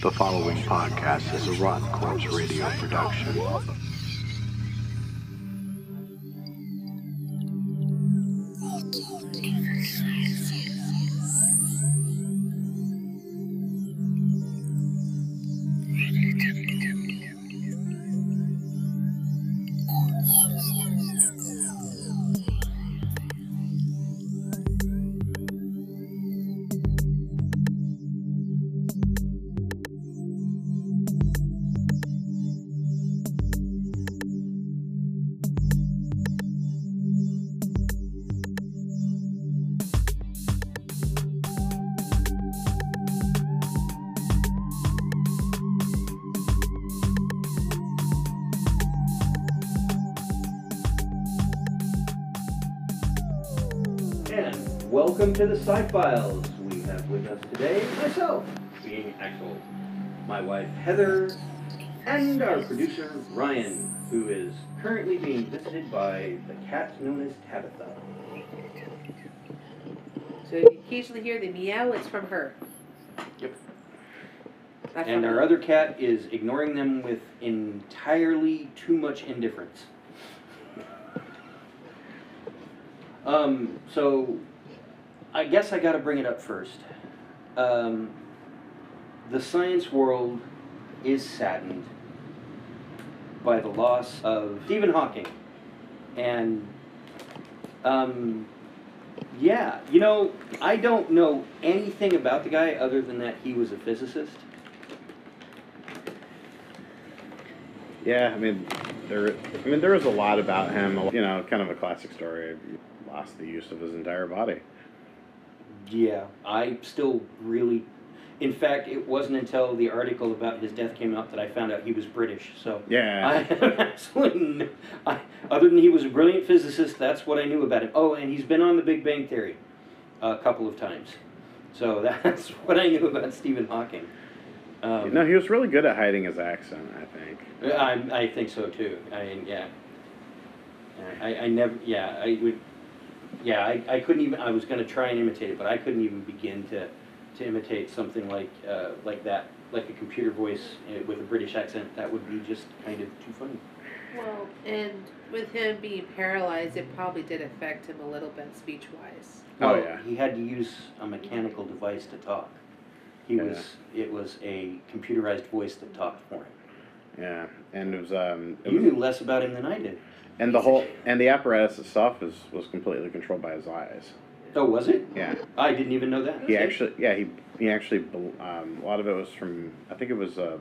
The following podcast is a Rotten Corpse Radio production. To the Sci Files. We have with us today myself, being Axel, my wife Heather, and our producer Ryan, who is currently being visited by the cat known as Tabitha. So if you occasionally hear the meow, it's from her. Yep. Not And from our me. other cat is ignoring them with entirely too much indifference. Um, so I guess I gotta bring it up first. Um, the science world is saddened by the loss of Stephen Hawking. And, um, yeah, you know, I don't know anything about the guy other than that he was a physicist. Yeah, I mean, there. I mean, there is a lot about him. You know, kind of a classic story. He lost the use of his entire body. Yeah, I still really. In fact, it wasn't until the article about his death came out that I found out he was British. So Yeah. I absolutely I, other than he was a brilliant physicist, that's what I knew about him. Oh, and he's been on The Big Bang Theory a couple of times. So that's what I knew about Stephen Hawking. Um, no, he was really good at hiding his accent. I think. I, I think so too. I mean, yeah. Yeah, I, I never, yeah, I would, yeah, I, I couldn't even, I was gonna try and imitate it, but I couldn't even begin to, to imitate something like, uh, like that, like a computer voice uh, with a British accent. That would be just kind of too funny. Well, and with him being paralyzed, it probably did affect him a little bit speech wise. Oh, Well, yeah. He had to use a mechanical device to talk. He Yeah. was, it was a computerized voice that talked for him. Yeah, and it was. Um, it You was knew less about him than I did. And the whole and the apparatus itself was was completely controlled by his eyes. Oh, was it? Yeah, I didn't even know that. he actually. Yeah, he he actually. Um, a lot of it was from. I think it was. Uh,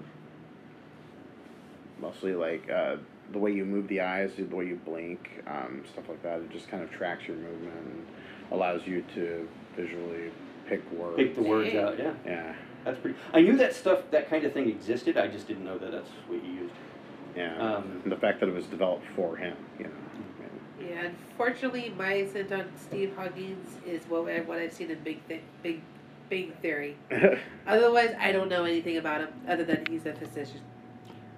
mostly like uh, the way you move the eyes, the way you blink, um, stuff like that. It just kind of tracks your movement and allows you to visually pick words. Pick the words Dang. out, yeah. Yeah, That's pretty. I knew that stuff, that kind of thing existed. I just didn't know that that's what you used. Yeah. Um, and the fact that it was developed for him, you know. Yeah, unfortunately, my scent on Steve Huggins is what, I, what I've seen in Big Thi- Big Big Theory. Otherwise, I don't know anything about him other than he's a physician.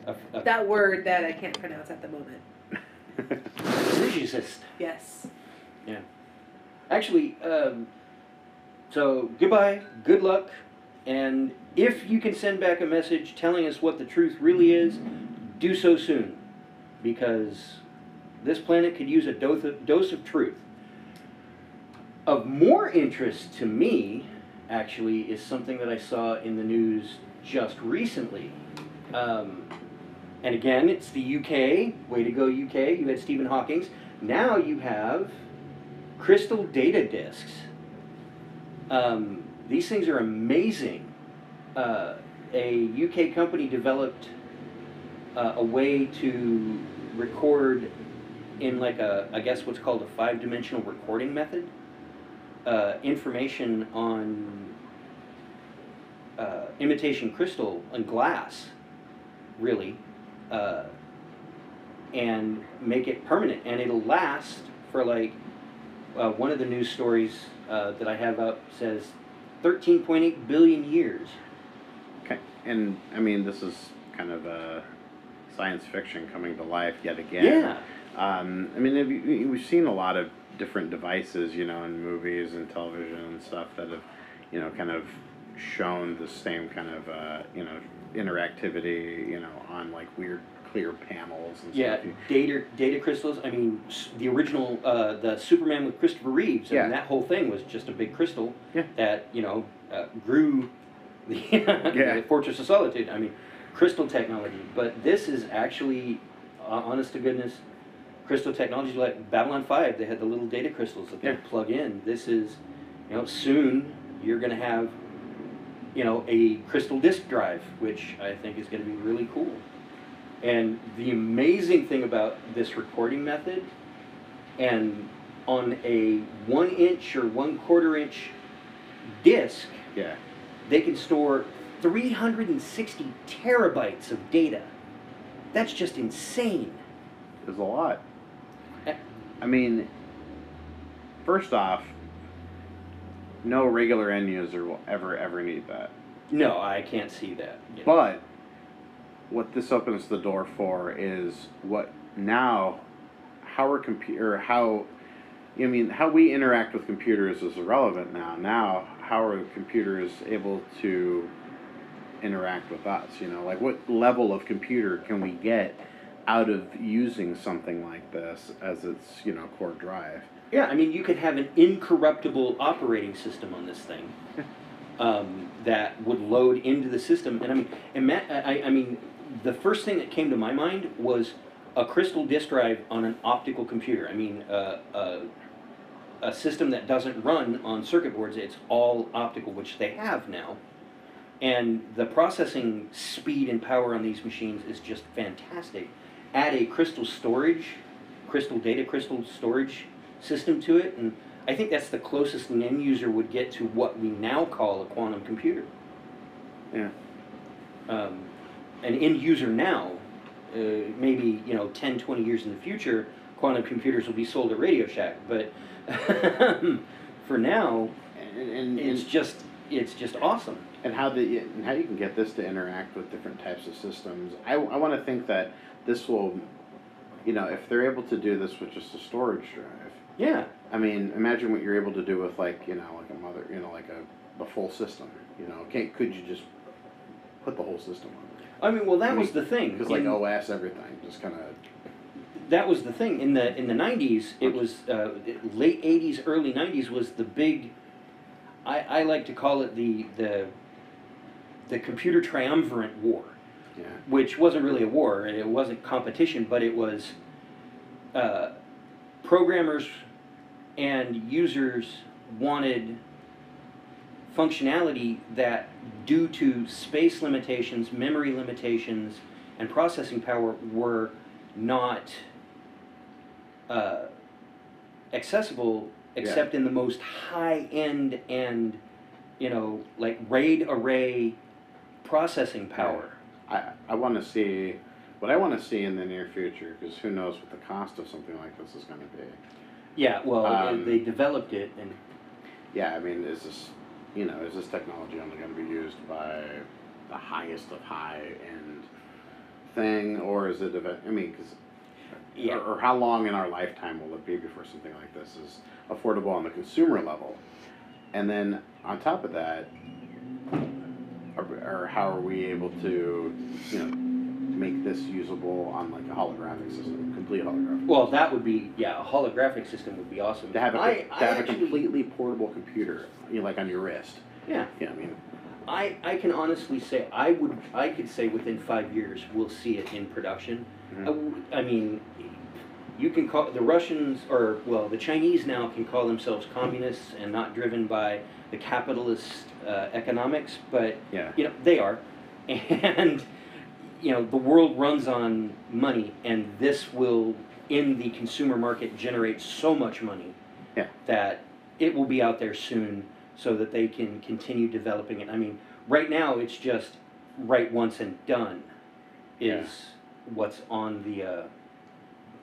a, a That word that I can't pronounce at the moment. physicist. Yes. Yeah. Actually, um, so goodbye, good luck, and if you can send back a message telling us what the truth really is, do so soon, because this planet could use a dose of, dose of truth. Of more interest to me, actually, is something that I saw in the news just recently. Um, and again, it's the UK. Way to go, UK. You had Stephen Hawking's. Now you have crystal data discs. Um, these things are amazing. Uh, a UK company developed uh, a way to record in like a, I guess what's called a five-dimensional recording method, uh, information on uh, imitation crystal and glass, really, uh, and make it permanent, and it'll last for like uh, one of the news stories uh, that I have up says 13.8 billion years. Okay, and I mean, this is kind of a science fiction coming to life yet again. Yeah. Um, I mean, you, we've seen a lot of different devices, you know, in movies and television and stuff that have, you know, kind of shown the same kind of uh, you know interactivity, you know, on like weird clear panels and Yeah, stuff. Data data crystals. I mean, the original, uh, the Superman with Christopher Reeves. I Yeah. mean, that whole thing was just a big crystal Yeah. that you know uh, grew the, Yeah. the Fortress of Solitude. I mean, crystal technology. But this is actually, uh, honest to goodness, crystal technology like Babylon Five. They had the little data crystals that they Yeah. plug in. This is, you know, soon you're going to have, you know, a crystal disk drive, which I think is going to be really cool. And the amazing thing about this recording method, and on a one inch or one quarter inch disc, yeah, they can store 360 terabytes of data. That's just insane. It's a lot. Eh. I mean, first off, no regular end user will ever ever need that. No, I can't see that. know. But what this opens the door for is what now how our computer how I mean how we interact with computers is irrelevant now. Now how are computers able to interact with us? You know, like what level of computer can we get out of using something like this as its you know core drive? Yeah, I mean, you could have an incorruptible operating system on this thing um, that would load into the system. And I mean, ima- I, I mean, the first thing that came to my mind was a crystal disk drive on an optical computer. I mean, uh, uh, a system that doesn't run on circuit boards, it's all optical, which they have now. And the processing speed and power on these machines is just fantastic. Add a crystal storage, crystal data crystal storage system to it, and I think that's the closest an end user would get to what we now call a quantum computer. Yeah. Um, an end user now, uh, maybe you know 10, 20 years in the future, quantum computers will be sold at Radio Shack, but for now, And, and, it's just it's just awesome. And how the and how you can get this to interact with different types of systems. I, I want to think that this will, you know, if they're able to do this with just a storage drive. Yeah. I mean, imagine what you're able to do with like you know like a mother you know like a the full system. You know, can't could you just put the whole system on? I mean, well, that I was the thing. Because like OS everything just kind of that was the thing in the in the 90s it was uh, late 80s early 90s was the big I, I like to call it the the the computer triumvirate war yeah. which wasn't really a war and it wasn't competition but it was uh, programmers and users wanted functionality that due to space limitations memory limitations and processing power were not uh, accessible except in the most high end and you know like raid array processing power I I want to see what I want to see in the near future because who knows what the cost of something like this is going to be. yeah well Um, they developed it and Yeah, I mean, is this you know is this technology only going to be used by the highest of high end thing, or is it? I mean, because Yeah. or, or how long in our lifetime will it be before something like this is affordable on the consumer level? And then on top of that, or, or how are we able to, you know, make this usable on like a holographic system, complete holographic? well that would be yeah a holographic system would be awesome to have a, I, to I have a completely portable computer, you know, like on your wrist. yeah Yeah, I mean, I, I can honestly say I would I could say within five years we'll see it in production. Mhm. I w- I, mean, you can call the Russians or well the Chinese now can call themselves communists and not driven by the capitalist uh, economics, but yeah. you know they are, and you know the world runs on money, and this will in the consumer market generate so much money Yeah. that it will be out there soon so that they can continue developing it. I mean, right now it's just write once and done is what's on the uh,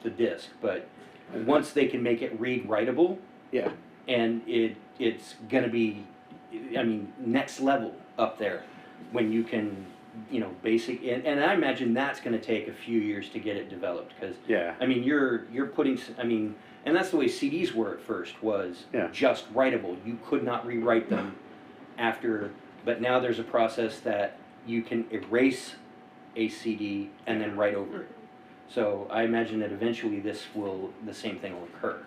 the disc, but once they can make it read writable Yeah. and it it's gonna be I mean next level up there when you can you know basic and, and I imagine that's gonna take a few years to get it developed because Yeah. I mean, you're you're putting. s- I mean, and that's the way CDs were at first. Was Yeah. just writable. You could not rewrite them after. but now there's a process that you can erase a CD and then write over it. Mm. So I imagine that eventually this will, the same thing will occur.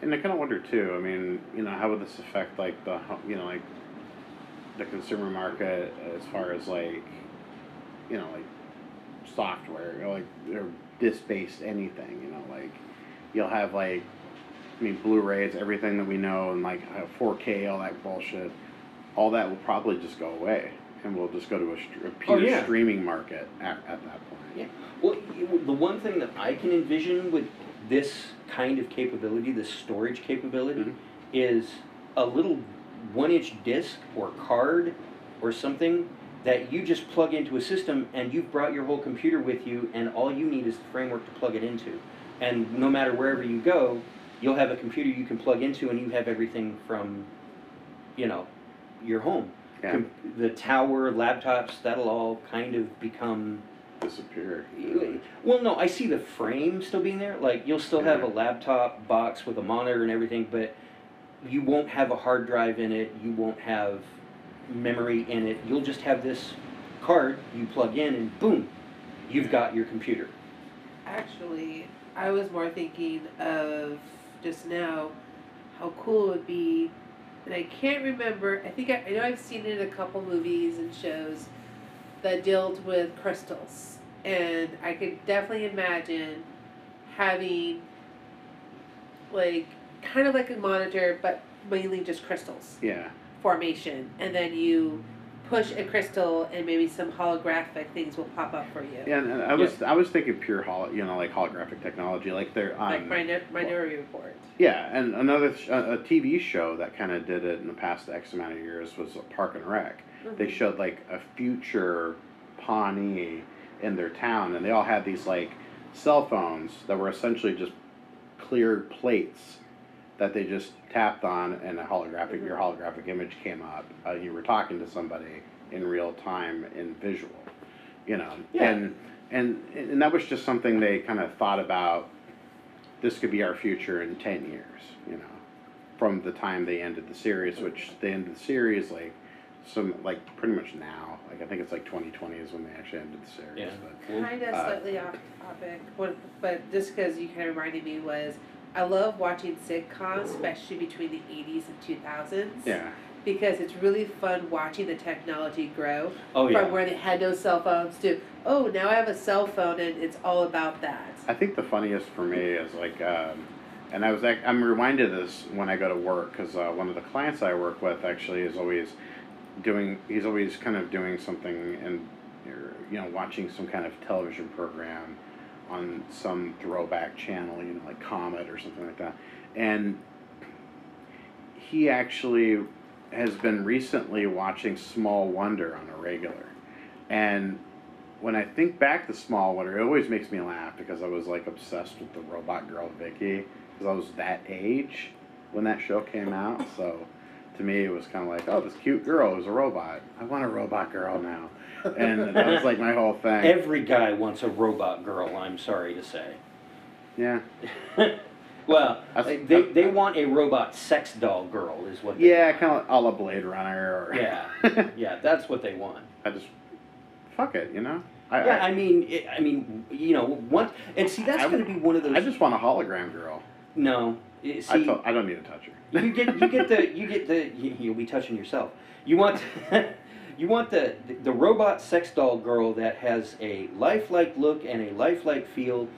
And I kind of wonder too. I mean, you know, how would this affect like the you know like the consumer market as far as like you know like software or like or disc based anything. You know, like you'll have like I mean Blu-rays, everything that we know, and like uh, 4K, all that bullshit. All that will probably just go away, and we'll just go to a, a pure Oh, yeah. streaming market at, at that point. Yeah. Well, the one thing that I can envision with this kind of capability, this storage capability, Mhm. is a little one inch disc or card or something that you just plug into a system and you've brought your whole computer with you and all you need is the framework to plug it into. And no matter wherever you go, you'll have a computer you can plug into and you have everything from, you know, your home. Yeah, Com- the tower, laptops, that'll all kind of become disappear. well, no, I see the frame still being there. Like you'll still have a laptop box with a monitor and everything, but you won't have a hard drive in it. You won't have memory in it. You'll just have this card you plug in, and boom, you've got your computer. Actually, I was more thinking of just now how cool it would be, and I can't remember. I think I, I know I've seen it in a couple movies and shows that dealt with crystals, and I could definitely imagine having like kind of like a monitor, but mainly just crystals Yeah. formation, and then you push a crystal, and maybe some holographic things will pop up for you. Yeah, and and I was I was thinking pure holo, you know, like holographic technology, like they're Like um, Minor- Minority Report. yeah, and another sh- a, a TV show that kind of did it in the past X amount of years was Park and Rec. They Mhm. showed like a future Pawnee in their town, and they all had these like cell phones that were essentially just clear plates that they just tapped on, and a holographic your holographic image came up. Uh, you were talking to somebody in real time in visual, you know, Yeah. and and and that was just something they kind of thought about. This could be our future in ten years, you know, from the time they ended the series, which they ended the series like some like pretty much now. Like I think it's like 2020 is when they actually ended the series. Yeah. But Kind of uh, slightly off topic, but, but just because you kind of reminded me was I love watching sitcoms, especially between the 80s and 2000s. yeah, Because it's really fun watching the technology grow Oh yeah. from where they had no cell phones to oh now I have a cell phone and it's all about that. I think the funniest for me is like, um, and I was ac- I'm reminded of this when I go to work because uh, one of the clients I work with actually is always doing. He's always kind of doing something and you know watching some kind of television program on some throwback channel, you know, like Comet or something like that, and he actually has been recently watching Small Wonder on a regular, and when I think back to Small Wonder, it always makes me laugh because I was like obsessed with the robot girl Vicky because I was that age when that show came out. So to me, it was kind of like, oh, this cute girl is a robot. I want a robot girl now, and that was like my whole thing. Every guy wants a robot girl. I'm sorry to say. yeah, well, That's- they, they want a robot sex doll girl, is what. They yeah, kind of a la Blade Runner. Or Yeah. Yeah, that's what they want. I just fuck it, you know. I, Yeah, I mean, it, I mean, you know, one and see that's going to be one of those. I, I just want a hologram girl. no. I, See, I don't need to touch her. you get you get the you get the you, you'll be touching yourself. You want you want the the robot sex doll girl that has a lifelike look and a lifelike feel.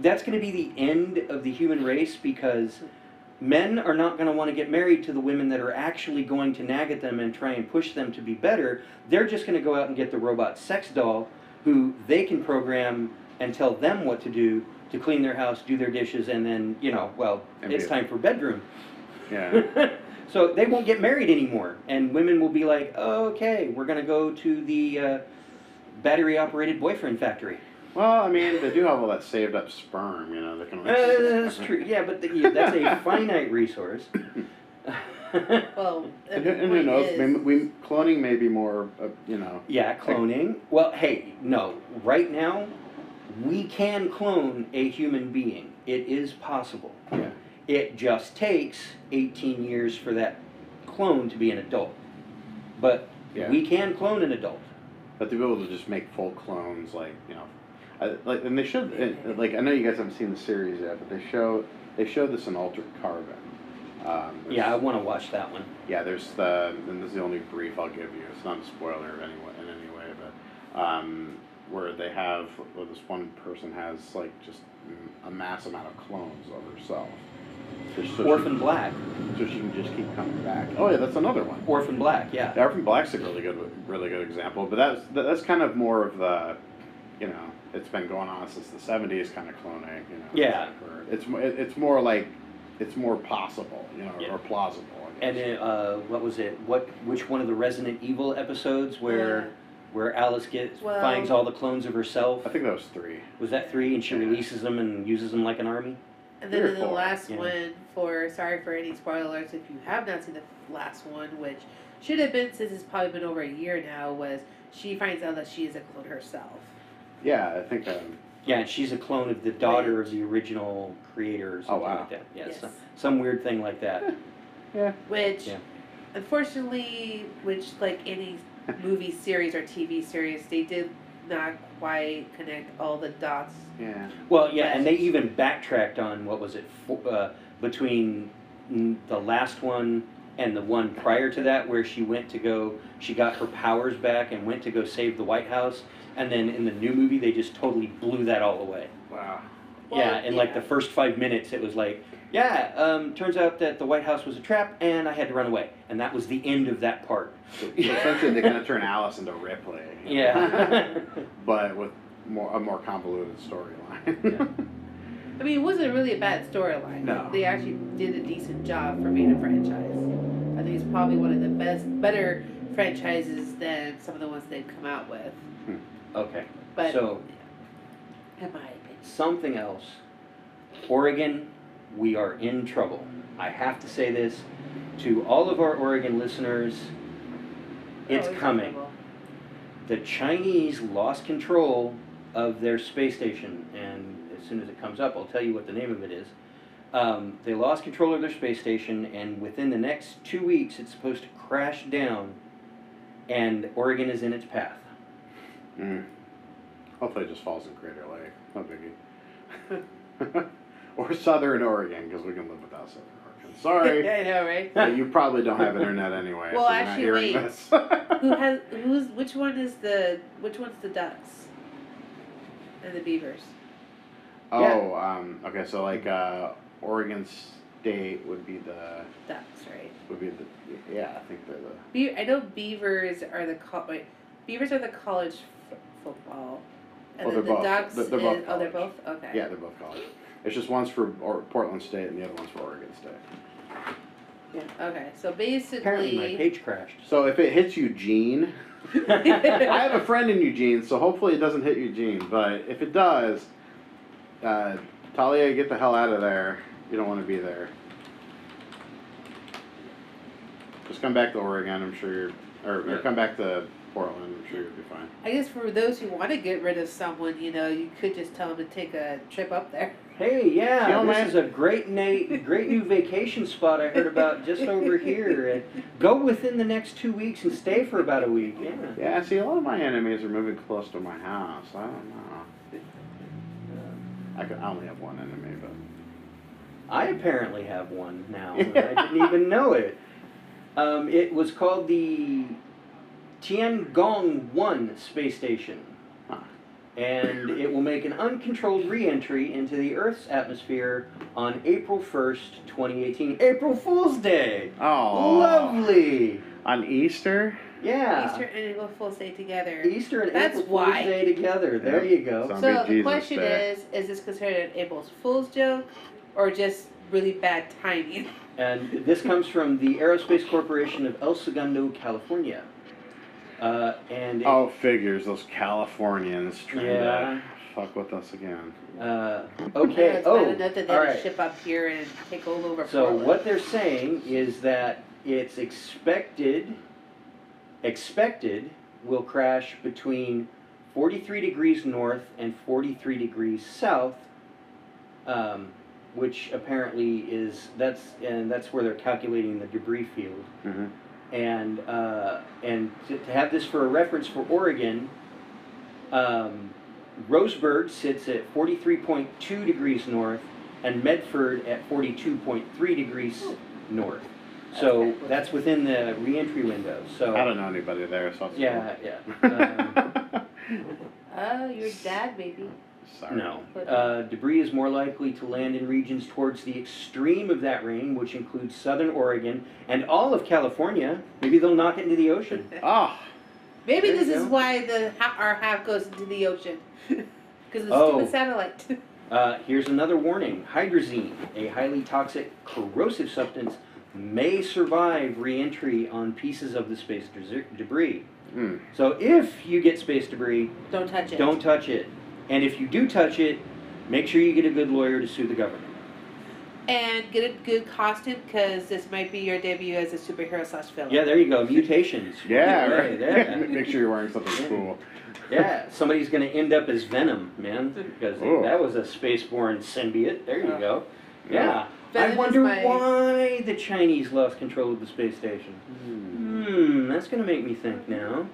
That's going to be the end of the human race because men are not going to want to get married to the women that are actually going to nag at them and try and push them to be better. They're just going to go out and get the robot sex doll who they can program and tell them what to do to clean their house, do their dishes, and then, you know, well, And it's be- time for bedroom. Yeah. so they won't get married anymore, and women will be like, okay, we're going to go to the uh, battery operated boyfriend factory. Well, I mean, they do have all that saved up sperm, you know. They can. Uh, that's true. Yeah, but the, yeah, that's a finite resource. Well, And, the who- and who point knows? is- Maybe we cloning may be more, uh, you know. yeah, cloning. Well, hey, no. Right now, we can clone a human being. It is possible. Yeah. It just takes 18 years for that clone to be an adult. but Yeah. we can clone an adult. But to be able to just make full clones, like you know, I, like and they should it, like I know you guys haven't seen the series yet, but they show they show this in Altered Carbon. Um, Yeah, I want to watch that one. yeah. There's the and this is the only brief I'll give you. It's not a spoiler in any way, in any way, but um, where they have where this one person has like just a mass amount of clones of herself. Just so Orphan she, Black. so she can just keep coming back. Oh yeah, that's another one. Orphan Black, yeah. The Orphan Black's a really good, really good example. But that's that's kind of more of the, you know, it's been going on since the '70s, kind of cloning. You know. Yeah. It's it's more like, it's more possible, you know, Yeah. or plausible. I And guess. then, uh, what was it? What which one of the Resident Evil episodes where Yeah. Where Alice gets Well- finds all the clones of herself? I think that was three. Was that three? And she Yeah. releases them and uses them like an army. And Three then or in the four, last yeah. one, for sorry for any spoilers if you have not seen the last one, which should have been since it's probably been over a year now, was she finds out that she is a clone herself. Yeah, I think. Um, Yeah, and she's a clone of the daughter of the original creator or something wow. like that. Yeah, Yes. some, some weird thing like that. yeah. Which, Yeah. unfortunately, which like any movie series or TV series, they did not quite connect all the dots. Yeah. Well, yeah, and they even backtracked on what was it fo- uh, between the last one and the one prior to that, where she went to go, she got her powers back and went to go save the White House, and then in the new movie they just totally blew that all away. Wow. Well, yeah, in like the first five minutes, it was like, yeah, um, turns out that the White House was a trap, and I had to run away, and that was the end of that part. So, so essentially, they're gonna turn Alice into Ripley. Yeah. but with more a more convoluted storyline. Yeah. I mean, it wasn't really a bad storyline. No. They actually did a decent job for being a franchise. I think it's probably one of the best, better franchises than some of the ones they've come out with. okay, But so in my opinion, something else. Oregon, we are in trouble. I have to say this to all of our Oregon listeners. It's Oh, coming. The Chinese lost control of their space station, and as soon as it comes up, I'll tell you what the name of it is. Um, they lost control of their space station, and within the next two weeks, it's supposed to crash down, and Oregon is in its path. Mm. Hopefully, it just falls in Crater Lake. No biggie. or Southern Oregon, because we can live without Southern Oregon. Sorry. I know, right? But you probably don't have internet anyway. Well, so you're actually, hearing wait. this. Who has who's which one is the which one's the ducks and the beavers? oh, um, okay. So like uh, Oregon State would be the Ducks, right? would be the yeah. I think they're the Be- I know beavers are the co- wait, beavers are the college f- football, and Oh, then they're the both. ducks. They're- they're both is, oh, they're both okay. yeah. They're both college. It's just one's for or- Portland State and the other one's for Oregon State. Yeah. Okay. So basically Apparently, my basically, page crashed. So if it hits Eugene, I have a friend in Eugene, so hopefully it doesn't hit Eugene. But if it does, uh, Talia, get the hell out of there. You don't want to be there. Just come back to Oregon. I'm sure you're, or, or Yeah. come back to Portland. I'm sure you'll be fine. I guess for those who want to get rid of someone, you know, you could just tell them to take a trip up there. Hey, yeah, this man- is a great na- great new vacation spot I heard about just over here. And go within the next two weeks and stay for about a week. Yeah. Yeah, see, a lot of my enemies are moving close to my house. I don't know. I, could, I only have one enemy, but I apparently have one now. I didn't even know it. Um, it was called the Tiangong 1 space station. Huh. And it will make an uncontrolled re entry into the Earth's atmosphere on April 1st, 2018. April Fool's Day! oh, Lovely! on Easter. Yeah. Easter and April Fool's Day together. Easter and That's April why. Fool's Day together. There Yep. you go. Zombie So the question Day. is: Is this considered an April Fool's joke, or just really bad timing? And this comes from the Aerospace Corporation of El Segundo, California. Uh, and it- Oh, figures those Californians trying Yeah. to fuck with us again. uh, Yeah, okay. it's Oh, bad enough that they all had to right. ship up here and take all over. So Portland. what they're saying is that it's expected, expected will crash between 43 degrees north and 43 degrees south, um, which apparently is that's and that's where they're calculating the debris field. Mm-hmm. And uh, and to, to have this for a reference for Oregon, um, Roseburg sits at 43.2 degrees north, and Medford at 42.3 degrees north. So that's within the reentry window. So I don't know anybody there, so it's yeah, yeah. Um, Oh, your dad maybe. Sorry. No. Uh, debris is more likely to land in regions towards the extreme of that rain, which includes southern Oregon and all of California. Maybe they'll knock it into the ocean. Oh, Maybe There this is go. why the our half goes into the ocean. Because of the Oh. stupid satellite. Uh, here's another warning hydrazine, a highly toxic corrosive substance, may survive re entry on pieces of the space des- debris. hmm. So if you get space debris, Don't touch it. don't touch it. And if you do touch it, make sure you get a good lawyer to sue the government. And get a good costume because this might be your debut as a superhero slash villain. Yeah, there you go. Mutations. Yeah, Right, right. yeah. Make sure you're wearing something Yeah. cool. Yeah, somebody's going to end up as Venom, man, because Oh. that was a spaceborne symbiote. There you Oh. go. Yeah. Venom I wonder my- why the Chinese lost control of the space station. Hmm. Hmm, that's going to make me think now.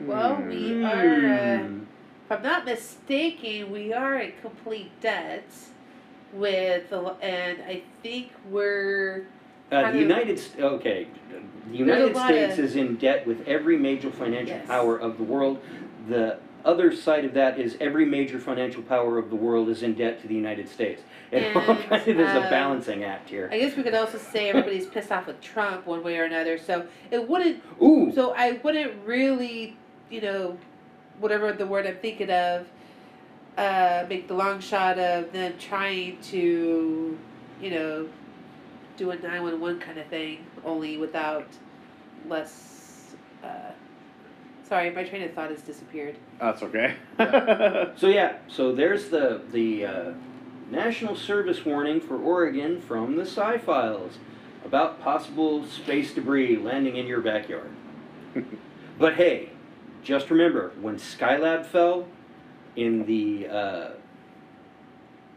Well, Hmm. we are, uh, Hmm. If I'm not mistaken, we are in complete debt with the, and I think we're Uh, the United States, okay, the United States of- is in debt with every major financial Yes. power of the world. The other side of that is every major financial power of the world is in debt to the United States. It all kind of is a um, balancing act here. I guess we could also say everybody's pissed off with Trump one way or another. So it wouldn't. Ooh, So I wouldn't really, you know, whatever the word I'm thinking of, uh, make the long shot of them trying to, you know, do a nine one one kind of thing, only without less. Uh, sorry, my train of thought has disappeared. That's okay. So yeah, so there's the the uh, national service warning for Oregon from the Sci Files about possible space debris landing in your backyard. but hey, just remember when Skylab fell in the uh,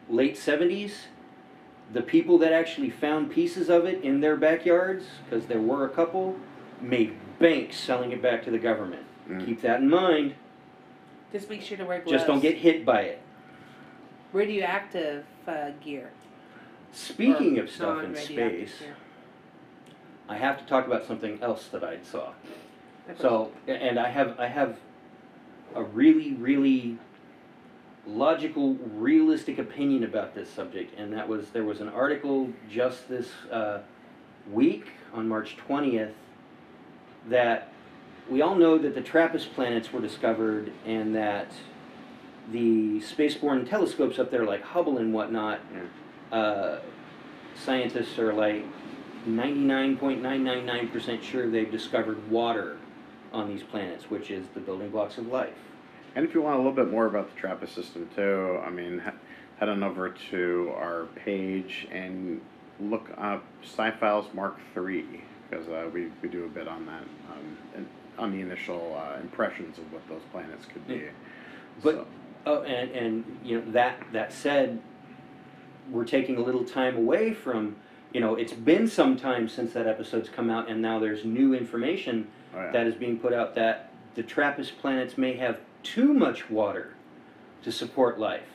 late '70s, the people that actually found pieces of it in their backyards, because there were a couple, made banks selling it back to the government. Mm. Keep that in mind. Just make sure to wear gloves. Just don't get hit by it. radioactive uh, gear. Speaking Or of stuff in space, gear. I have to talk about something else that I saw. So, and I have I have a really really logical, realistic opinion about this subject, and that was there was an article just this uh, week on March twentieth that we all know that the TRAPPIST planets were discovered, and that the spaceborne telescopes up there, like Hubble and whatnot, uh, scientists are like 99.999% sure they've discovered water on these planets, which is the building blocks of life. And if you want a little bit more about the TRAPPIST system too, I mean, head on over to our page and look up Sci-Files Mark III because uh, we, we do a bit on that, um, and on the initial uh, impressions of what those planets could be. But- So- Oh, and, and you know that that said, we're taking a little time away from. You know, it's been some time since that episode's come out, and now there's new information oh, yeah. that is being put out that the TRAPPIST planets may have too much water to support life.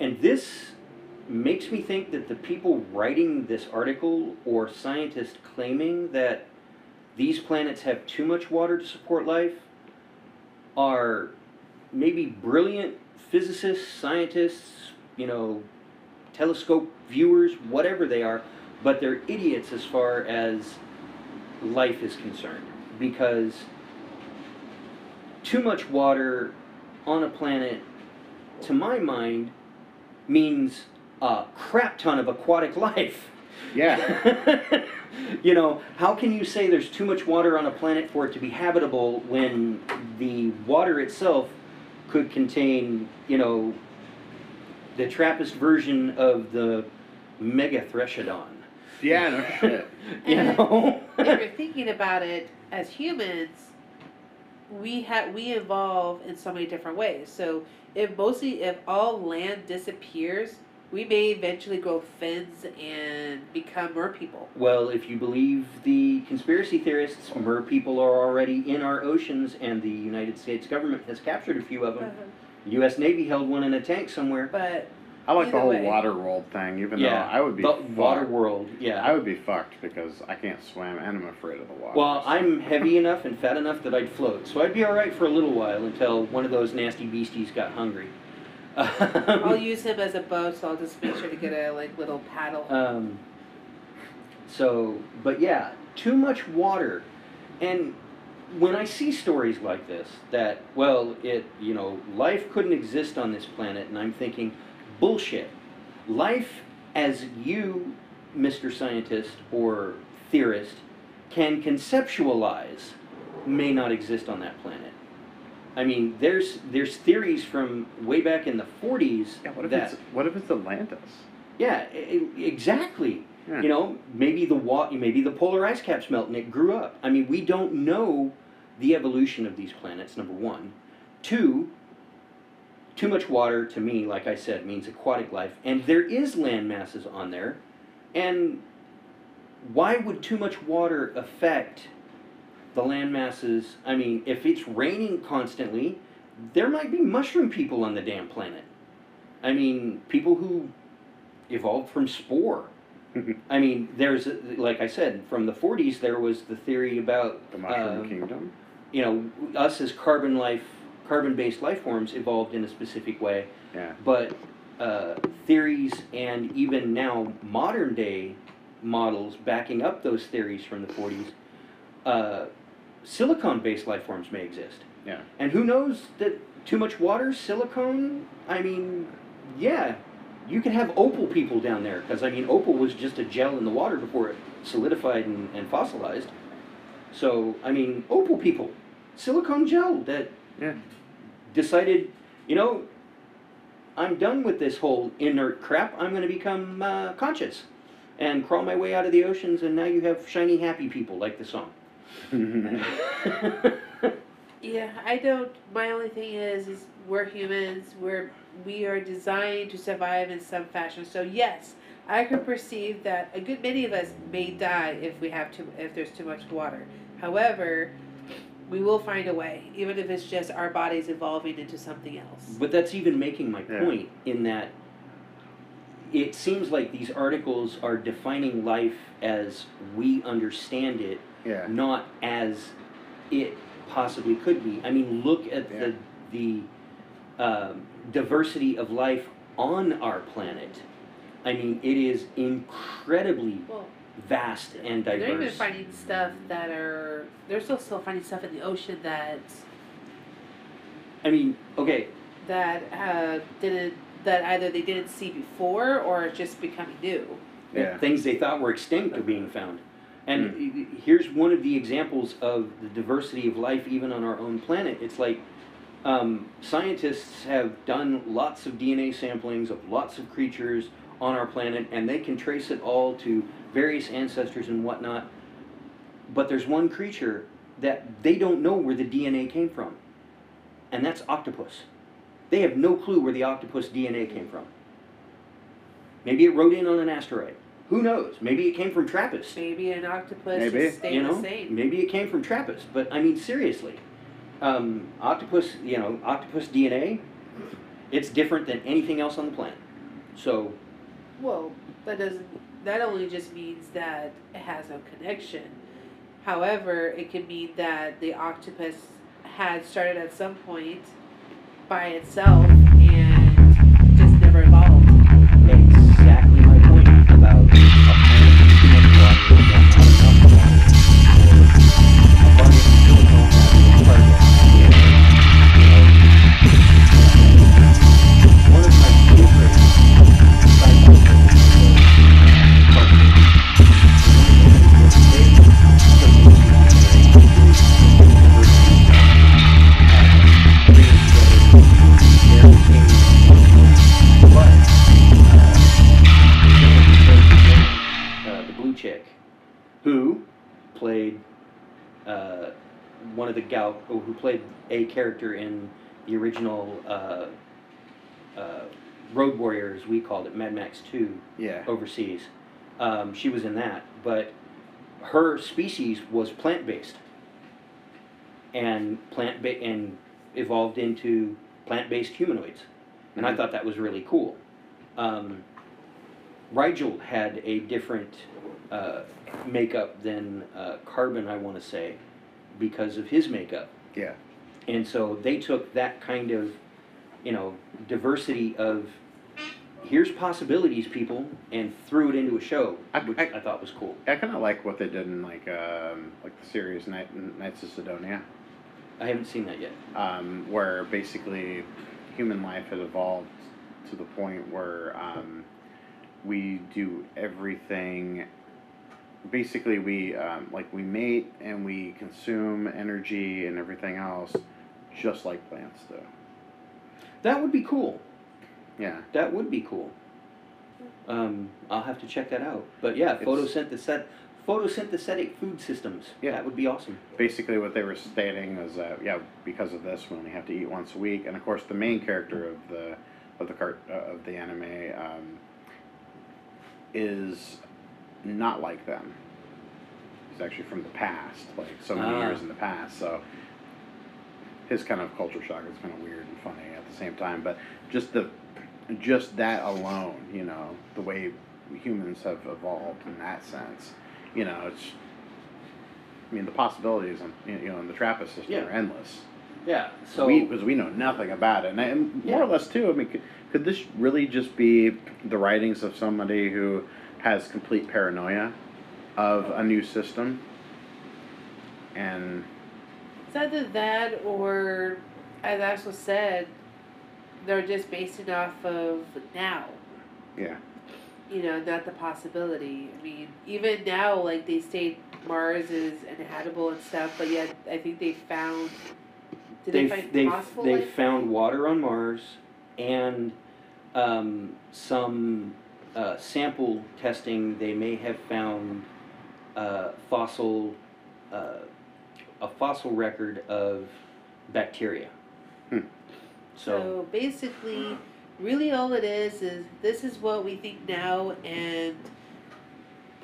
And this makes me think that the people writing this article or scientists claiming that these planets have too much water to support life are maybe brilliant physicists, scientists, you know, telescope viewers, whatever they are, but they're idiots as far as life is concerned because too much water on a planet to my mind means a crap ton of aquatic life yeah. you know how can you say there's too much water on a planet for it to be habitable when the water itself could contain you know the trappist version of the megathreshodon Yeah, no shit. you And- know if you're thinking about it, as humans, we have we evolve in so many different ways. So if mostly if all land disappears, we may eventually grow fins and become mer people. Well, if you believe the conspiracy theorists, mer people are already in our oceans, and the United States government has captured a few of them. Uh-huh. The U.S. Navy held one in a tank somewhere. But I like the Either whole way. water world thing, even yeah, though I would be the fucked. water world. Yeah. I would be fucked because I can't swim and I'm afraid of the water. Well, I'm heavy enough and fat enough that I'd float, so I'd be all right for a little while until one of those nasty beasties got hungry. I'll use him as a boat, so I'll just make sure to get a like little paddle. Um, so, but yeah, too much water. And when I see stories like this, that, well, it, you know, life couldn't exist on this planet, and I'm thinking, bullshit. Life as you, Mr. Scientist or theorist, can conceptualize may not exist on that planet. I mean, there's there's theories from way back in the 40s yeah, what if that it's what if it's Atlantis? yeah, exactly. Yeah. You know, maybe the wa- maybe the polar ice caps melt and it grew up. I mean, we don't know the evolution of these planets. Number one, two. Too much water to me, like I said, means aquatic life, and there is land masses on there, and why would too much water affect the land masses? I mean, if it's raining constantly, there might be mushroom people on the damn planet. I mean, people who evolved from spore. I mean, there's, like I said, from the 40s, there was the theory about, The Mushroom um, Kingdom. you know, us as carbon life, carbon-based life forms evolved in a specific way. Yeah. But uh, theories and even now modern day models backing up those theories from the 40s, uh, silicon-based life forms may exist. Yeah. And who knows that too much water, silicone, I mean, yeah, you could have opal people down there, because I mean, opal was just a gel in the water before it solidified and, and fossilized. So, I mean, opal people, silicone gel that Yeah. Decided, you know, I'm done with this whole inert crap. I'm going to become uh, conscious and crawl my way out of the oceans, and now you have shiny, happy people like the song. Yeah, I don't. My only thing is, is we're humans. We're we are designed to survive in some fashion. So yes, I can perceive that a good many of us may die if we have too if there's too much water. However, we will find a way, even if it's just our bodies evolving into something else. But that's even making my Yeah. point in that it seems like these articles are defining life as we understand it, yeah. not as it possibly could be. I mean, look at Yeah. the the um, diversity of life on our planet. I mean, it is incredibly Well, vast and diverse. they're even finding stuff that are. They're still still finding stuff in the ocean that I mean, okay, that uh, didn't that either they didn't see before or it's just becoming new. Yeah. things they thought were extinct are being found. And here's one of the examples of the diversity of life even on our own planet. It's like um, scientists have done lots of DNA samplings of lots of creatures on our planet, and they can trace it all to various ancestors and whatnot. But there's one creature that they don't know where the DNA came from, and that's octopus. They have no clue where the octopus DNA came from. Maybe it rode in on an asteroid. Who knows? Maybe it came from TRAPPIST. Maybe an octopus Maybe. stayed You know, the same. maybe it came from TRAPPIST. But I mean, seriously, um, octopus. You know, octopus DNA. It's different than anything else on the planet. So Well, that doesn't. That only just means that it has no connection. However, it could mean that the octopus had started at some point by itself a character in the original uh, uh, Road Warrior, as we called it, Mad Max Two, Yeah. overseas. Um, she was in that, but her species was plant based, and plant ba- and evolved into plant based humanoids, and I Mhm. thought that was really cool. Um, Rigel had a different uh, makeup than uh, Carbon, I want to say, because of his makeup. Yeah. And so they took that kind of, you know, diversity of here's possibilities, people, and threw it into a show, I- which I- I, thought was cool. I kind of like what they did in like um, like the series Night, Knights of Sidonia, I haven't seen that yet. um, where basically human life has evolved to the point where um, we do everything. Basically, we um, like we mate and we consume energy and everything else, just like plants do. That would be cool. Yeah. That would be cool. Um, I'll have to check that out. But yeah, It's- photosynthetic photosynthetic food systems. Yeah. That would be awesome. basically what they were stating is that yeah because of this we only have to eat once a week and of course the main character of the of the cart uh, of the anime um, is not like them he's actually from the past like so many Ah. years in the past so his kind of culture shock is kind of weird and funny at the same time but just the just that alone you know the way humans have evolved in that sense you know it's I mean, the possibilities, on, you know, in the Trappist system Yeah. are endless. Yeah. So we, because we know nothing about it, and, and more Yeah. or less too. I mean, could, could this really just be the writings of somebody who has complete paranoia of a new system? And It's either that or, as Axel said, they're just basing off of now. yeah, You know, not the possibility. I mean, even now, like they state Mars is inhabitable and stuff, but yet I think they found. Did they, they've find possible they've life? found water on Mars and um, some uh, sample testing. They may have found uh, fossil uh, a fossil record of bacteria. Hmm. So, So basically, really all it is is this is what we think now, and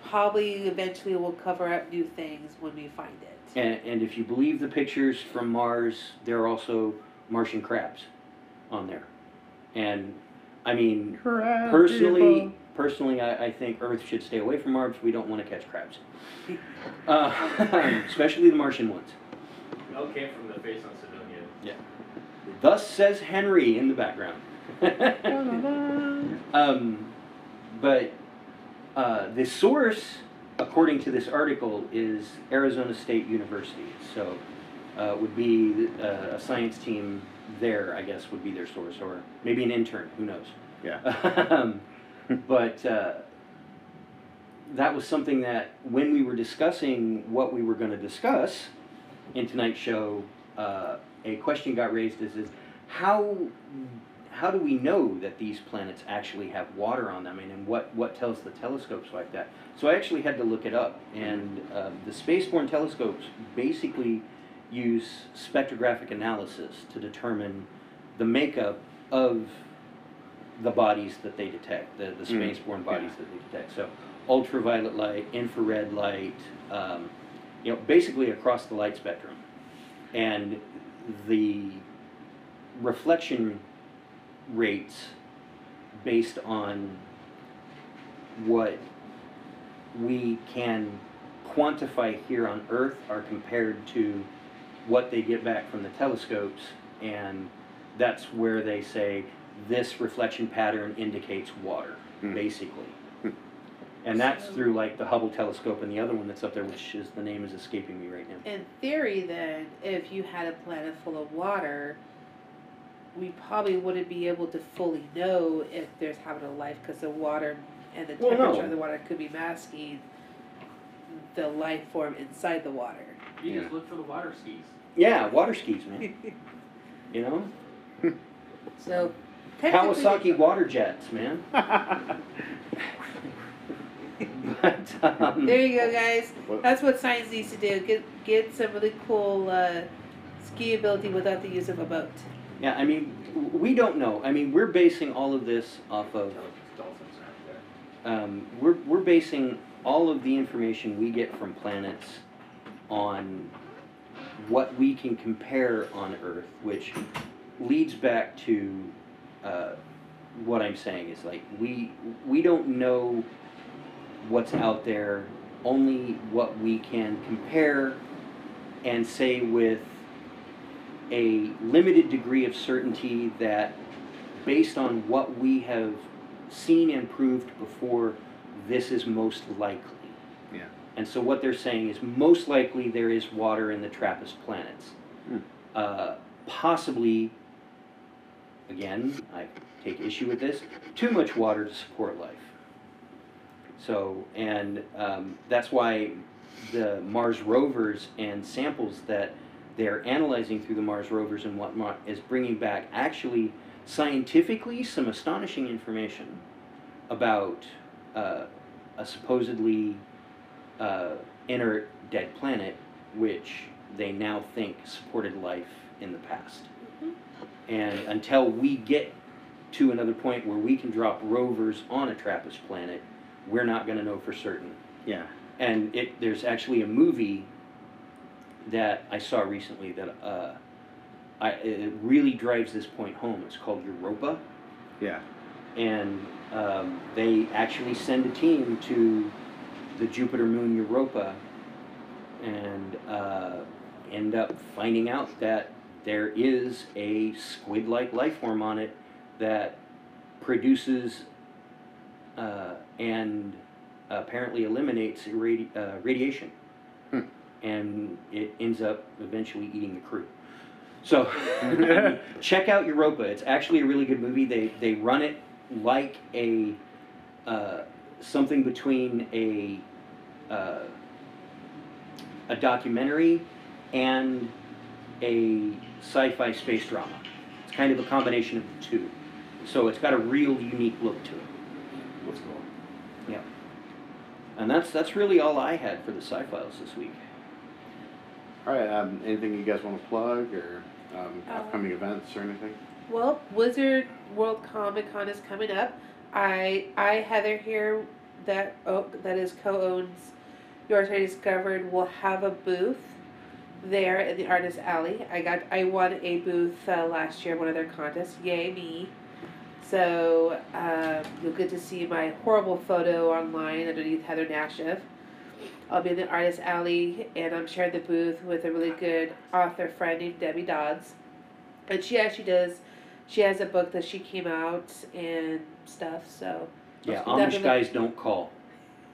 probably eventually we'll cover up new things when we find it. and, and if you believe the pictures from Mars, there are also Martian crabs on there, and I mean personally, personally, I, I think Earth should stay away from Mars. We don't want to catch crabs, uh, especially the Martian ones. It all came from the face on Cydonia. Yeah. Thus says Henry in the background. um, but uh, the source, according to this article, is Arizona State University. So uh, would be uh, a science team there, I guess, would be their source, or maybe an intern. Who knows? Yeah. um, but uh, that was something that when we were discussing what we were going to discuss in tonight's show, uh, a question got raised: is, is how how do we know that these planets actually have water on them, and, and what what tells the telescopes like that? So I actually had to look it up, and uh, the spaceborne telescopes basically use spectrographic analysis to determine the makeup of the bodies that they detect, the, the Mm, spaceborne bodies that they detect. So ultraviolet light, infrared light, um, you know, basically across the light spectrum. And the reflection rates based on what we can quantify here on Earth are compared to what they get back from the telescopes, and that's where they say this reflection pattern indicates water, Hmm. basically. Hmm. And that's So- through like the Hubble telescope and the other one that's up there, which is the name is escaping me right now. In theory, then, if you had a planet full of water, we probably wouldn't be able to fully know if there's habitable life because the water and the Well, temperature no. of the water could be masking the life form inside the water. You Yeah. just look for the water skis. Yeah, water skis, man. You know, So, technically- Kawasaki water jets, man. But um, There you go, guys. That's what science needs to do. Get get some really cool uh, ski ability without the use of a boat. Yeah, I mean, w- we don't know. I mean, we're basing all of this off of, Dolphins aren't there. um, we're, we're basing all of the information we get from planets on what we can compare on Earth, which leads back to uh, what I'm saying is like we we don't know what's out there, only what we can compare and say with a limited degree of certainty that based on what we have seen and proved before, this is most likely. Yeah. And so what they're saying is most likely there is water in the TRAPPIST planets. Hmm. Uh, possibly, again, I take issue with this, too much water to support life. So, and um, that's why the Mars rovers and samples that they're analyzing through the Mars rovers and whatnot is bringing back actually scientifically some astonishing information about uh, a supposedly uh, inert dead planet, which they now think supported life in the past. And until we get to another point where we can drop rovers on a TRAPPIST planet, we're not going to know for certain. Yeah. And it there's actually a movie that I saw recently that uh, I, it really drives this point home. It's called Europa Yeah. and um, they actually send a team to the Jupiter moon Europa and uh, end up finding out that there is a squid like life form on it that produces uh, and apparently eliminates irradi- uh, radiation. Hmm. And it ends up eventually eating the crew. So, check out Europa. It's actually a really good movie. They they run it like a uh, something between a uh, a documentary and a sci-fi space drama. It's kind of a combination of the two. So it's got a real unique look to it. That's cool. Yeah. And that's that's really all I had for the sci-files this week. All right. Um, anything you guys want to plug or um, Um, upcoming events or anything? Well, Wizard World Comic Con is coming up. I I Heather here that oh, that is co-owns Your Story Discovered will have a booth there in the Artist Alley. I got I won a booth uh, last year in one of their contests. Yay me! So um, you'll get to see my horrible photo online underneath Heather Nashif. I'll be in the Artist Alley and I'm sharing the booth with a really good author friend named Debbie Dodds. And she actually does she has a book that she came out and stuff, so Yeah, That's Amish guys don't call.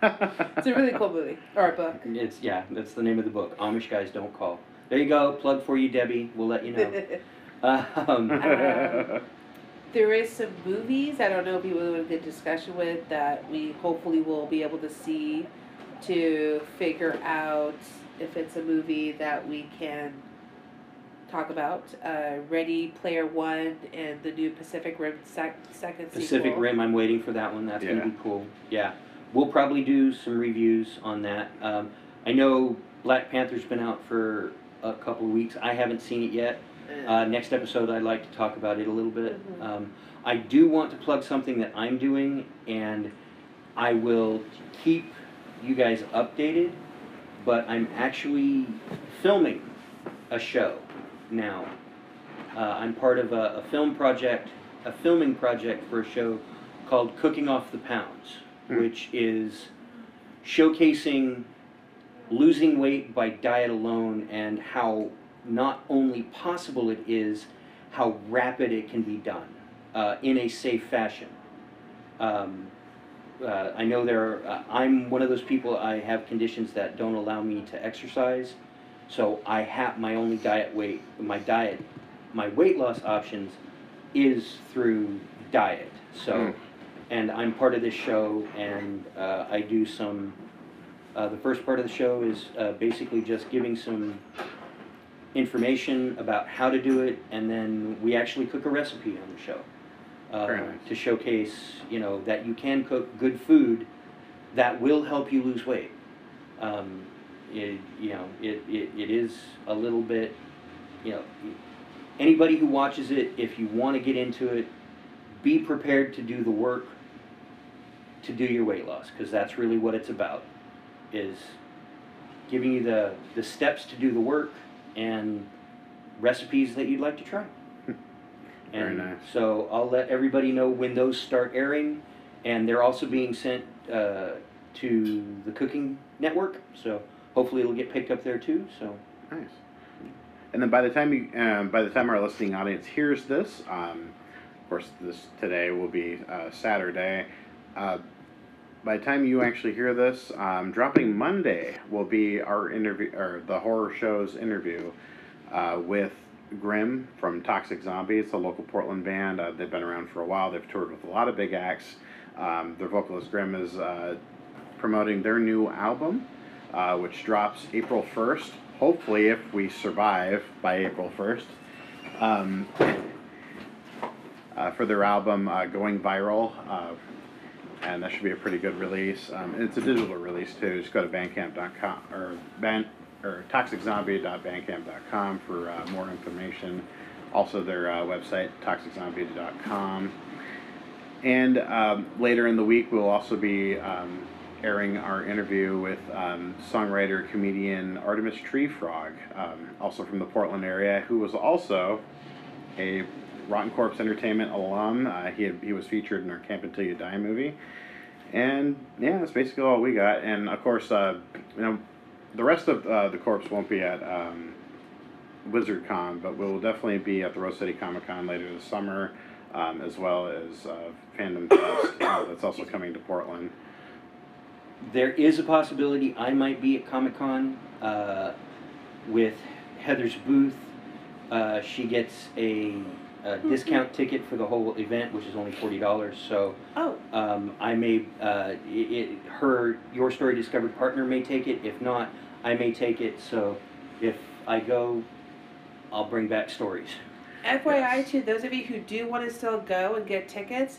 It's a really cool movie. Or a book. It's yeah, that's the name of the book. Amish guys don't call. There you go. Plug for you, Debbie. We'll let you know. Um, Um, there is some movies I don't know if you really want a good discussion with that we hopefully will be able to see to figure out if it's a movie that we can talk about. Uh, Ready Player One and the new Pacific Rim sec- second Pacific sequel. Rim. I'm waiting for that one. That's Yeah. gonna be cool. Yeah, we'll probably do some reviews on that. Um, I know Black Panther's been out for a couple of weeks. I haven't seen it yet. Uh, next episode, I'd like to talk about it a little bit. Mhm. Um, I do want to plug something that I'm doing, and I will keep you guys updated. But I'm actually filming a show now. Uh, I'm part of a, a film project, a filming project for a show called Cooking Off the Pounds. Which is showcasing losing weight by diet alone and how not only possible it is, how rapid it can be done uh, in a safe fashion. Um, uh, I know there. Are, uh, I'm one of those people. I have conditions that don't allow me to exercise, so I have my only diet weight. My diet, my weight loss options, is through diet. So, Mm. And I'm part of this show, and uh, I do some. Uh, the first part of the show is uh, basically just giving some information about how to do it, and then we actually cook a recipe on the show uh, nice. to showcase, you know, that you can cook good food that will help you lose weight. Um, it, you know, it, it, it is a little bit, you know, anybody who watches it, if you want to get into it, be prepared to do the work to do your weight loss because that's really what it's about is giving you the, the steps to do the work and recipes that you'd like to try. Very nice. so I'll let everybody know when those start airing, and they're also being sent uh, to the Cooking Network. So hopefully it'll get picked up there too. So Nice. And then by the time you, um, by the time our listening audience hears this, um, of course, this today will be uh, Saturday. Uh, by the time you actually hear this, um, dropping Monday will be our interview or the horror show's interview uh, with Grim from Toxic Zombie. It's a local Portland band. Uh, they've been around for a while. They've toured with a lot of big acts. Um, their vocalist Grim is uh, promoting their new album, uh, which drops April 1st. Hopefully, if we survive by April 1st. Um, uh, for their album uh, Going Viral. And that should be a pretty good release. Um, it's a digital release too. Just go to bandcamp.com or band or toxiczombie.bandcamp.com for uh, more information. Also, their uh, website toxiczombie.com. And um, later in the week, we'll also be um, airing our interview with um, songwriter comedian Artemis Tree Frog, um, also from the Portland area, who was also a Rotten Corpse Entertainment alum. Uh, he, had, he was featured in our Camp Until You Die movie. And yeah, that's basically all we got. And of course, uh, you know, the rest of uh, the corpse won't be at um, WizardCon, but we'll definitely be at the Rose City Comic Con later this summer, um, as well as uh, Fandom Fest uh, that's also coming to Portland. there is a possibility I might be at Comic Con uh, with Heather's booth. Uh, she gets a, a discount ticket for the whole event, which is only forty dollars. So Oh, um, I may, uh, it, it, her Your Story Discovered partner may take it. If not, I may take it. So if I go, I'll bring back stories. FYI to those of you who do want to still go and get tickets,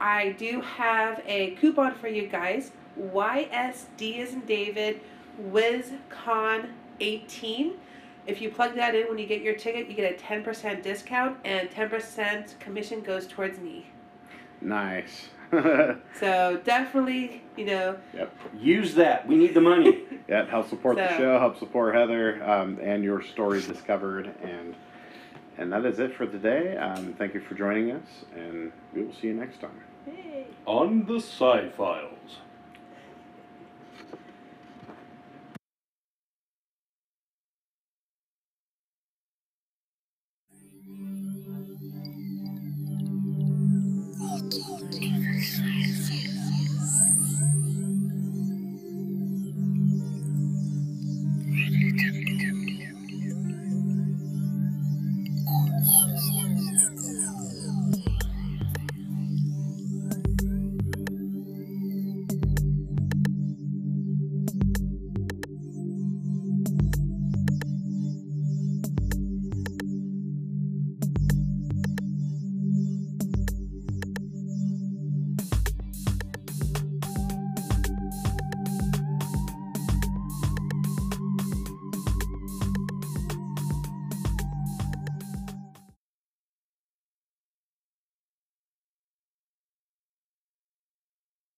I do have a coupon for you guys. YSD is in David, WizCon 18. If you plug that in when you get your ticket, you get a 10% discount, and 10% commission goes towards me. Nice. So definitely, you know, Yep. Use that. We need the money. yeah, help support the show, help support Heather, um, and your story discovered, and and that is it for today. Um, thank you for joining us, and we will see you next time. hey. On the Sci File.